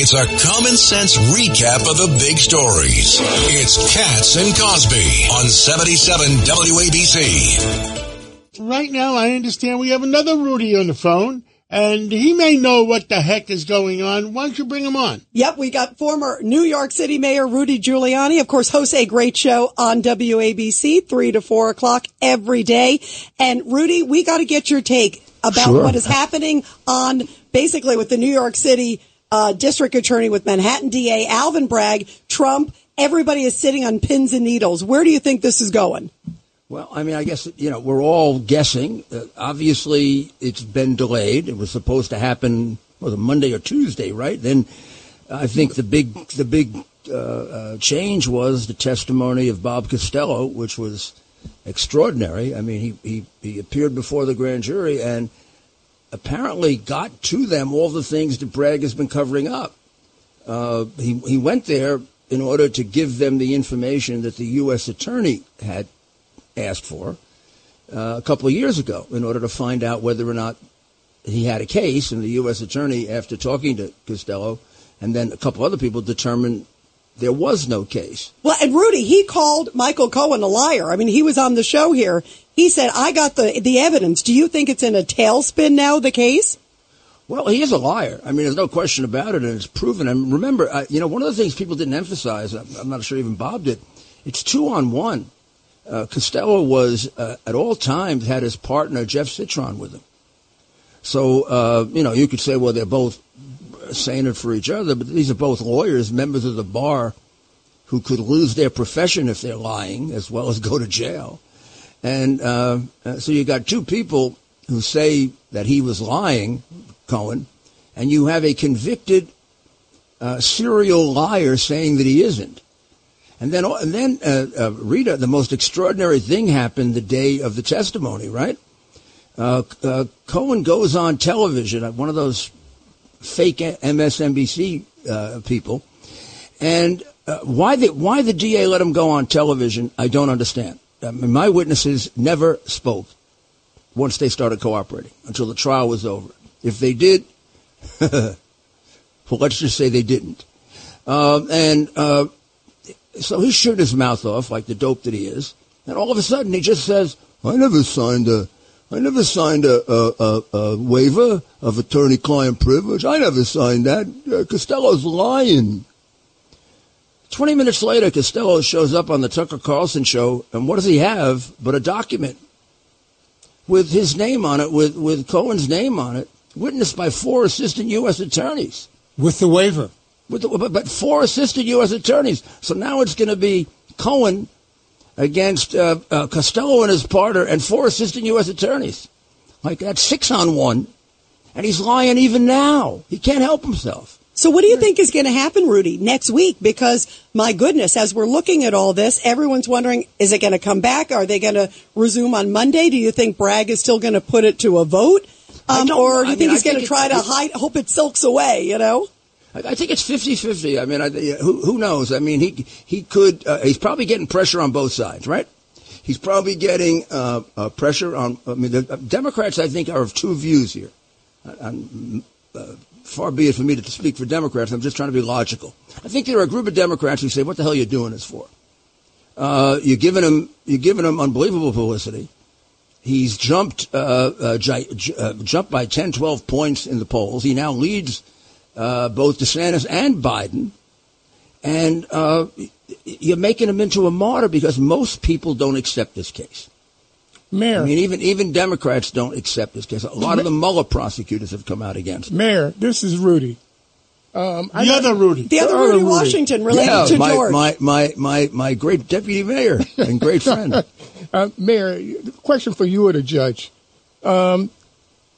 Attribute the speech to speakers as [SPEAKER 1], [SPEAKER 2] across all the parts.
[SPEAKER 1] It's a common sense recap of the big stories. It's Cats and Cosby on 77 WABC.
[SPEAKER 2] Right now, I understand we have another Rudy on the phone, and he may know what the heck is going on. Why don't you bring him on?
[SPEAKER 3] Yep, we got former New York City Mayor Rudy Giuliani, of course, hosts a great show on WABC, 3 to 4 o'clock every day. And Rudy, we got to get your take about
[SPEAKER 4] Sure.
[SPEAKER 3] what is happening on basically with the New York City uh, district attorney with Manhattan DA Alvin Bragg, Trump. Everybody is sitting on pins and needles. Where do you think this is going?
[SPEAKER 4] Well, I mean, I guess you know we're all guessing. Uh, obviously, it's been delayed. It was supposed to happen was it Monday or Tuesday, right? Then I think the big the big uh, uh, change was the testimony of Bob Costello, which was extraordinary. I mean, he, he he appeared before the grand jury and apparently got to them all the things that Bragg has been covering up. Uh, he he went there in order to give them the information that the U.S. attorney had asked for uh, a couple of years ago in order to find out whether or not he had a case. And the U.S. attorney, after talking to Costello and then a couple other people, determined there was no case.
[SPEAKER 3] Well, and Rudy, he called Michael Cohen a liar. I mean, he was on the show here. He said, I got the, the evidence. Do you think it's in a tailspin now, the case?
[SPEAKER 4] Well, he is a liar. I mean, there's no question about it, and it's proven. And remember, uh, you know, one of the things people didn't emphasize, I'm, I'm not sure even Bob did, it's two on one. Uh, Costello was, uh, at all times, had his partner, Jeff Citron, with him. So, uh, you know, you could say, well, they're both saying it for each other, but these are both lawyers, members of the bar, who could lose their profession if they're lying, as well as go to jail. And uh, uh, so you got two people who say that he was lying, Cohen, and you have a convicted uh, serial liar saying that he isn't. And then, and then uh, uh, Rita, the most extraordinary thing happened the day of the testimony, right? Uh, Cohen goes on television, one of those fake MSNBC people, and why the why the DA let him go on television, I don't understand. My witnesses never spoke once they started cooperating until the trial was over. If they did, well, let's just say they didn't. Um, and uh, so he shut his mouth off like the dope that he is, and all of a sudden he just says, "I never signed a." I never signed a, a, a, a waiver of attorney-client privilege. I never signed that. Uh, Costello's lying. Twenty minutes later, Costello shows up on the Tucker Carlson show, and what does he have but a document with his name on it, with, with Cohen's name on it, witnessed by four assistant U.S. attorneys.
[SPEAKER 2] With the waiver.
[SPEAKER 4] With the, but, but four assistant U.S. attorneys. So now it's going to be Cohen against uh, uh, Costello and his partner and four assistant U.S. attorneys. Like that's six on one. And he's lying even now. He can't help himself.
[SPEAKER 3] So what do you think is going to happen, Rudy, next week? Because my goodness, as we're looking at all this, everyone's wondering, is it going to come back? Are they going to resume on Monday? Do you think Bragg is still going to put it to a vote? Um, or do you
[SPEAKER 4] I
[SPEAKER 3] think
[SPEAKER 4] mean,
[SPEAKER 3] he's going to try to hide, hope it silks away, you know?
[SPEAKER 4] I, I think it's 50-50. I mean, I, who, who knows? I mean, he he could. Uh, he's probably getting pressure on both sides, right? He's probably getting uh, uh, pressure on. I mean, the uh, Democrats, I think, are of two views here. Uh, far be it for me to speak for Democrats. I'm just trying to be logical. I think there are a group of Democrats who say, "What the hell are you doing this for? Uh, you're giving him you're giving him unbelievable publicity. He's jumped uh, uh, j- uh, jumped by 10, 12 points in the polls. He now leads uh, both DeSantis and Biden, and uh, you're making him into a martyr because most people don't accept this case.
[SPEAKER 5] Mayor,
[SPEAKER 4] I mean, even even Democrats don't accept this case. A lot of the Mueller prosecutors have come out against it.
[SPEAKER 5] Mayor, this is Rudy. Um,
[SPEAKER 2] The other Rudy.
[SPEAKER 3] The other
[SPEAKER 4] Other
[SPEAKER 3] Rudy,
[SPEAKER 4] Rudy.
[SPEAKER 3] Washington related
[SPEAKER 4] yeah,
[SPEAKER 3] to
[SPEAKER 4] my,
[SPEAKER 3] George.
[SPEAKER 4] My, my, my, my great deputy mayor and great friend.
[SPEAKER 5] uh, Mayor, question for you or the judge. Um,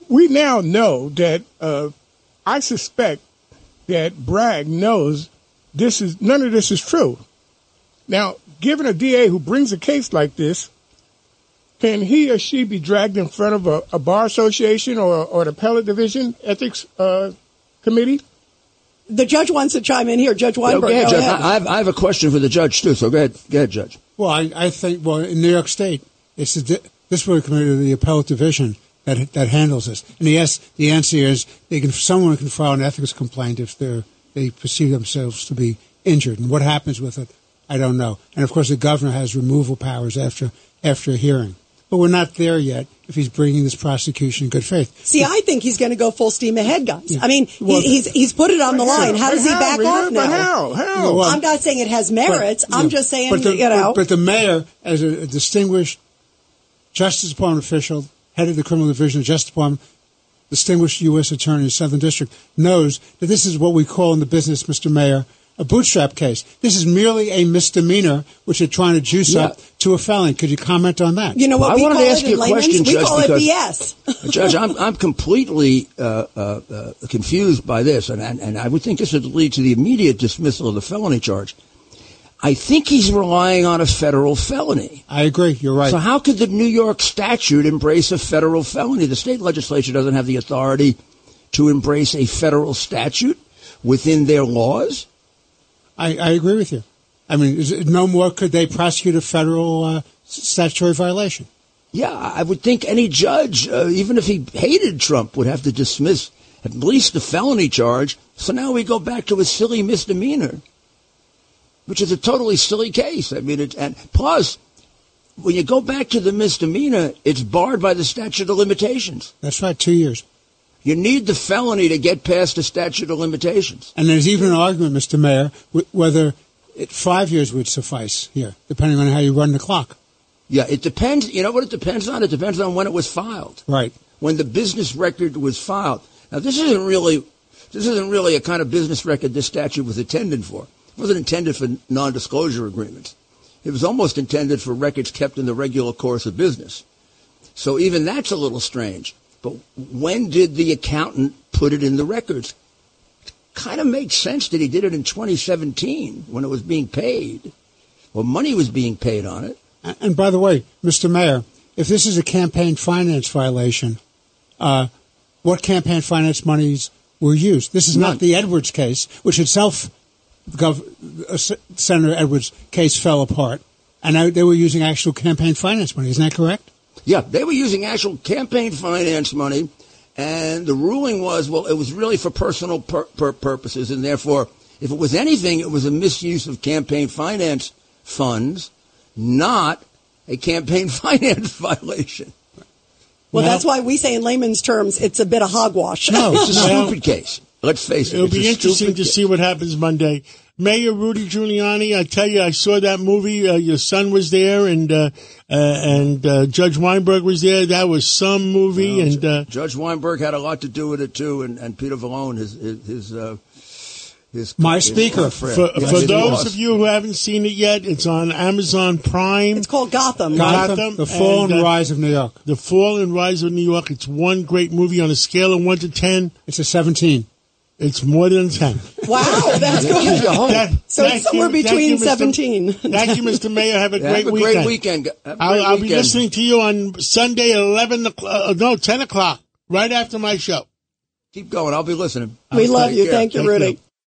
[SPEAKER 5] we now know that uh, I suspect that Bragg knows this is none of this is true. Now, given a DA who brings a case like this, can he or she be dragged in front of a, a bar association or, or the appellate division ethics uh, committee?
[SPEAKER 3] the judge wants to chime in here. Judge
[SPEAKER 4] Go
[SPEAKER 3] Weinberg,
[SPEAKER 4] ahead,
[SPEAKER 3] go
[SPEAKER 4] Judge.
[SPEAKER 3] ahead.
[SPEAKER 4] I, I have, I have a question for the judge too. So go ahead, go ahead, Judge.
[SPEAKER 6] Well, I, I think, well, in New York State, it's the di- disciplinary committee of the appellate division that that handles this. And yes, the answer is they can someone can file an ethics complaint if they're they perceive themselves to be injured. And what happens with it, I don't know. And of course, the governor has removal powers after after a hearing. But we're not there yet if he's bringing this prosecution in good faith.
[SPEAKER 3] See, I think he's going to go full steam ahead, guys.
[SPEAKER 6] Yeah.
[SPEAKER 3] I mean, he-
[SPEAKER 6] Well-
[SPEAKER 3] he's he's put it on the line. How does he back
[SPEAKER 5] Rita?
[SPEAKER 3] off
[SPEAKER 5] But
[SPEAKER 3] now?
[SPEAKER 5] How? How?
[SPEAKER 6] Well,
[SPEAKER 3] I'm not saying it has merits.
[SPEAKER 6] But,
[SPEAKER 3] I'm
[SPEAKER 6] yeah.
[SPEAKER 3] just saying,
[SPEAKER 6] but the,
[SPEAKER 3] you know.
[SPEAKER 6] But, but the mayor, as a, a distinguished Justice Department official, head of the criminal division of Justice Department, distinguished U.S. attorney in Southern District, knows that this is what we call in the business, Mr. Mayor, a bootstrap case. This is merely a misdemeanor, which they're trying to juice
[SPEAKER 4] Yeah.
[SPEAKER 6] up to a felony. Could you comment on that?
[SPEAKER 3] you know what
[SPEAKER 4] I
[SPEAKER 3] we
[SPEAKER 4] wanted
[SPEAKER 3] call
[SPEAKER 4] to ask
[SPEAKER 3] it
[SPEAKER 4] you a
[SPEAKER 3] layman's?
[SPEAKER 4] question,
[SPEAKER 3] we call it BS.
[SPEAKER 4] Judge, I'm, I'm completely uh, uh, uh, confused by this, and, and, and I would think this would lead to the immediate dismissal of the felony charge. I think he's relying on a federal felony.
[SPEAKER 6] I agree. You're right.
[SPEAKER 4] So how could the New York statute embrace a federal felony? The state legislature doesn't have the authority to embrace a federal statute within their laws.
[SPEAKER 6] I, I agree with you. I mean, is no more could they prosecute a federal uh, statutory violation.
[SPEAKER 4] Yeah, I would think any judge, uh, even if he hated Trump, would have to dismiss at least the felony charge. So now we go back to a silly misdemeanor, which is a totally silly case. I mean, it, and plus, when you go back to the misdemeanor, it's barred by the statute of limitations.
[SPEAKER 6] That's right, two years.
[SPEAKER 4] You need the felony to get past the statute of limitations.
[SPEAKER 6] And there's even an argument, Mr. Mayor, wh- whether it, five years would suffice here, depending on how you run the clock.
[SPEAKER 4] Yeah, it depends. You know what it depends on? It depends on when it was filed.
[SPEAKER 6] Right.
[SPEAKER 4] when the business record was filed. Now, this isn't really this isn't really a kind of business record this statute was intended for. It wasn't intended for non-disclosure agreements. It was almost intended for records kept in the regular course of business. So even that's a little strange. But when did the accountant put it in the records? Kind of makes sense that he did it in 2017 when it was being paid. Well, money was being paid on it.
[SPEAKER 6] And, and by the way, Mr. Mayor, if this is a campaign finance violation, uh, what campaign finance monies were used? This is
[SPEAKER 4] None.
[SPEAKER 6] not the Edwards case, which itself, Gov- uh, Senator Edwards' case fell apart, and I, they were using actual campaign finance money. Isn't that correct?
[SPEAKER 4] Yeah, they were using actual campaign finance money, and the ruling was, well, it was really for personal pur- pur- purposes, and therefore, if it was anything, it was a misuse of campaign finance funds, not a campaign finance violation.
[SPEAKER 3] well,
[SPEAKER 6] Well-
[SPEAKER 3] that's why we say in layman's terms, it's a bit of hogwash.
[SPEAKER 6] No.
[SPEAKER 4] It's a
[SPEAKER 2] Well-
[SPEAKER 4] stupid case. Let's face it.
[SPEAKER 2] It'll
[SPEAKER 4] it's
[SPEAKER 2] be
[SPEAKER 4] a
[SPEAKER 2] interesting to
[SPEAKER 4] ca-
[SPEAKER 2] see what happens Monday. Mayor Rudy Giuliani, I tell you, I saw that movie. Uh, your son was there, and uh, uh, and uh, Judge Weinberg was there. That was some movie, and uh,
[SPEAKER 4] Judge Weinberg had a lot to do with it too, and, and Peter Vallone, his his his, uh, his
[SPEAKER 6] My
[SPEAKER 4] his
[SPEAKER 6] speaker.
[SPEAKER 4] friend.
[SPEAKER 2] for,
[SPEAKER 4] Yes,
[SPEAKER 2] for those of you who haven't seen it yet, it's on Amazon Prime.
[SPEAKER 3] It's called Gotham.
[SPEAKER 6] Gotham,
[SPEAKER 2] Gotham
[SPEAKER 6] the fall and,
[SPEAKER 2] and, uh,
[SPEAKER 6] rise of New York.
[SPEAKER 2] The Fall and Rise of New York. It's one great movie on a scale of one to ten.
[SPEAKER 6] It's a 17.
[SPEAKER 2] It's more than ten.
[SPEAKER 3] Wow, that's good.
[SPEAKER 2] That-
[SPEAKER 3] So it's somewhere
[SPEAKER 2] you- thank
[SPEAKER 3] between
[SPEAKER 2] you,
[SPEAKER 3] 17.
[SPEAKER 2] Thank you, Mr. Mayor. Have a
[SPEAKER 4] Yeah,
[SPEAKER 2] great
[SPEAKER 4] have a
[SPEAKER 2] weekend.
[SPEAKER 4] great weekend. Have a great
[SPEAKER 2] I'll, I'll be listening to you on Sunday at eleven o'clock. Uh, no, ten o'clock, right after my show.
[SPEAKER 4] Keep going. I'll be listening.
[SPEAKER 3] We love you.
[SPEAKER 2] care.
[SPEAKER 3] Thank you, Rudy.
[SPEAKER 2] you.